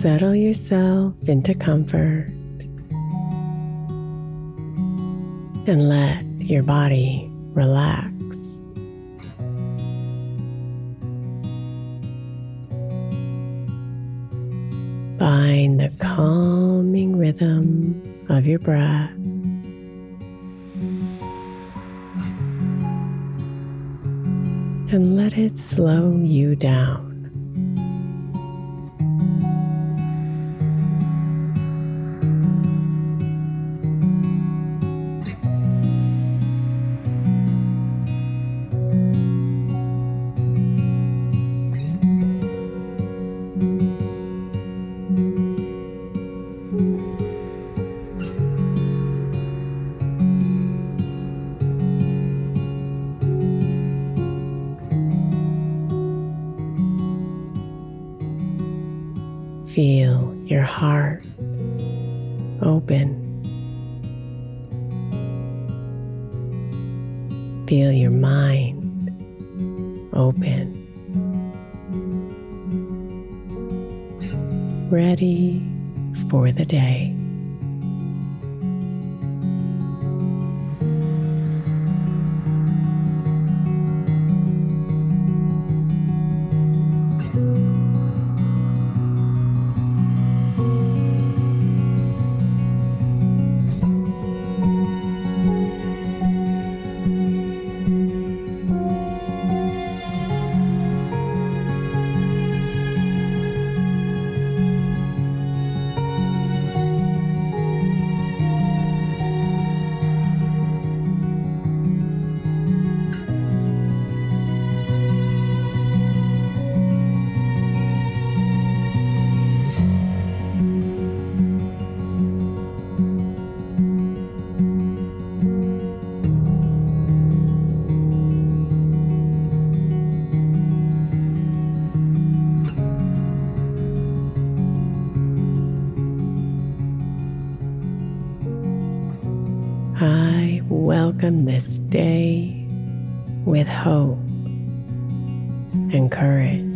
Settle yourself into comfort and let your body relax. Find the calming rhythm of your breath. And let it slow you down. Feel your heart open. Feel your mind open. Ready for the day. Welcome this day with hope and courage.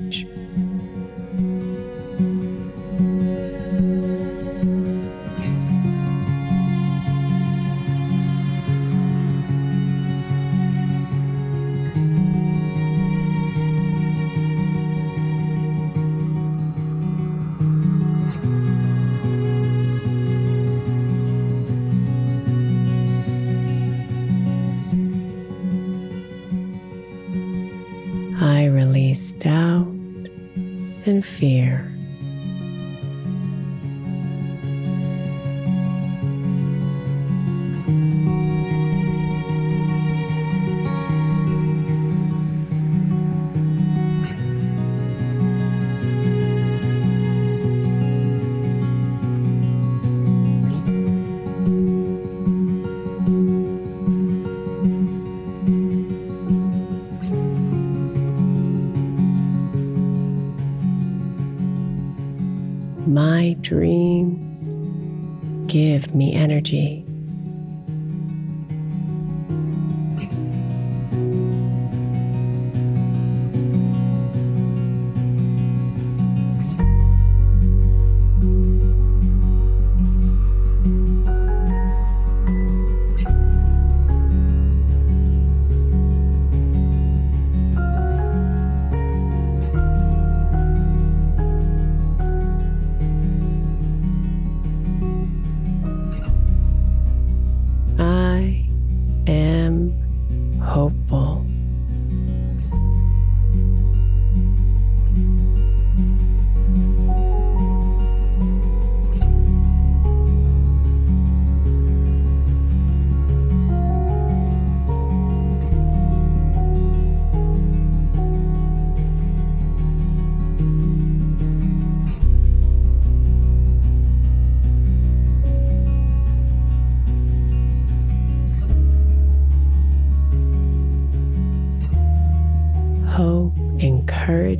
My dreams give me energy.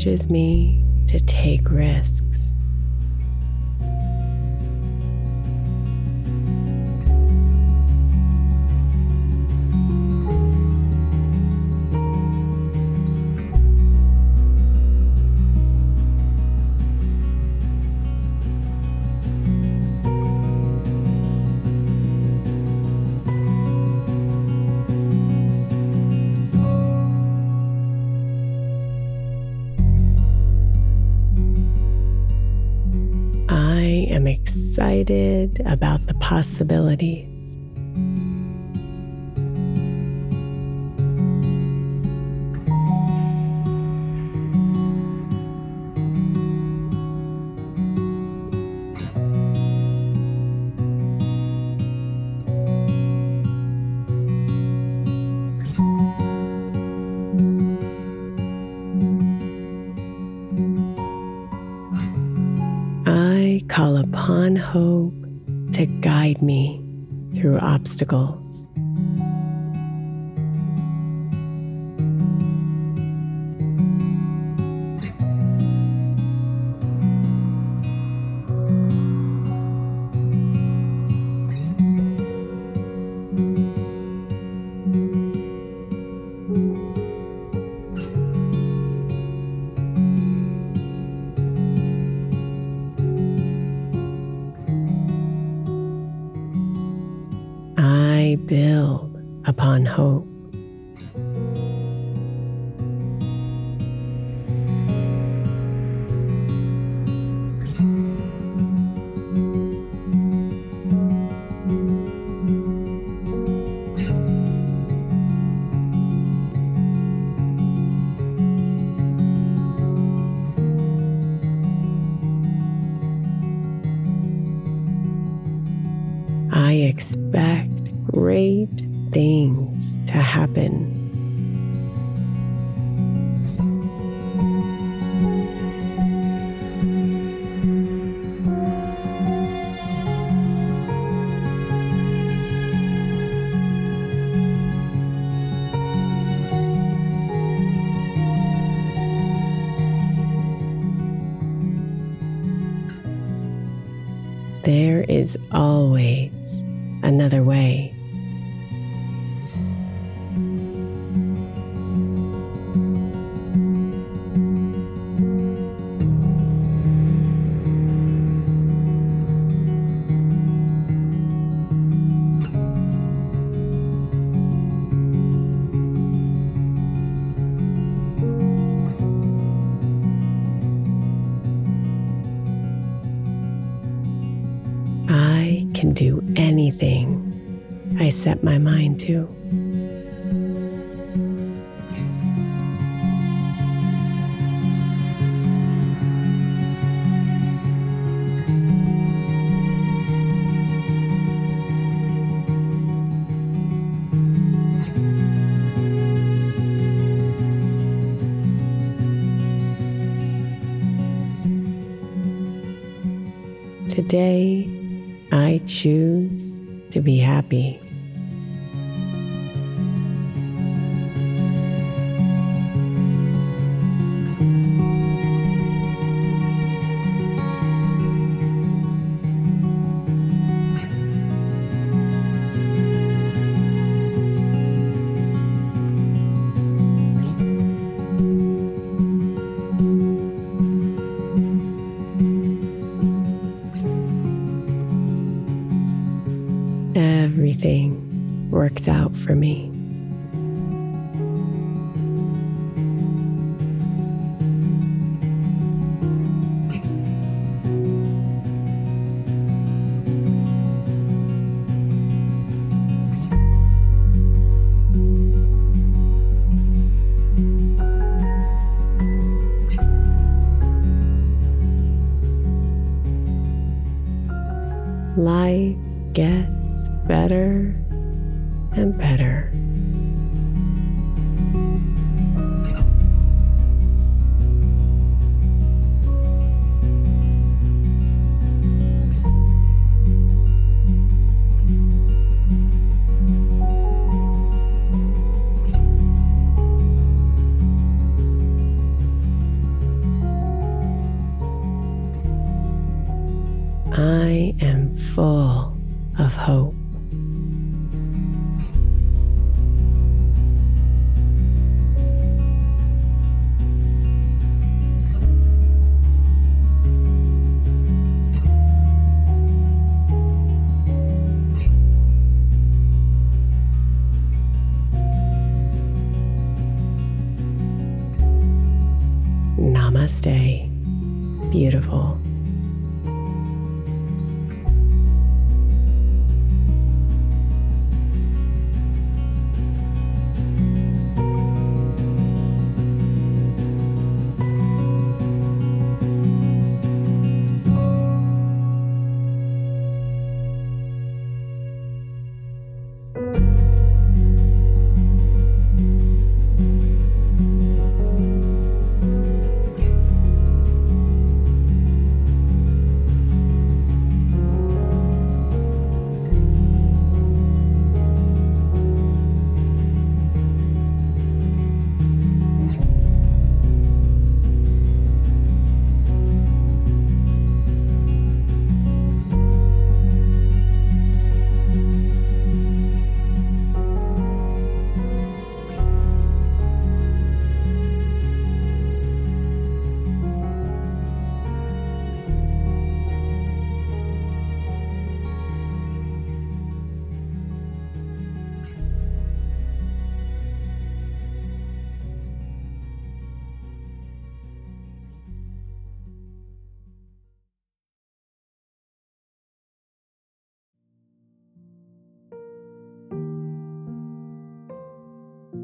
Encourages me to take risks. Excited about the possibilities. Call upon hope to guide me through obstacles. Upon hope. Happen. There is always another way. Can do anything I set my mind to. Today, I choose to be happy. For me. life gets better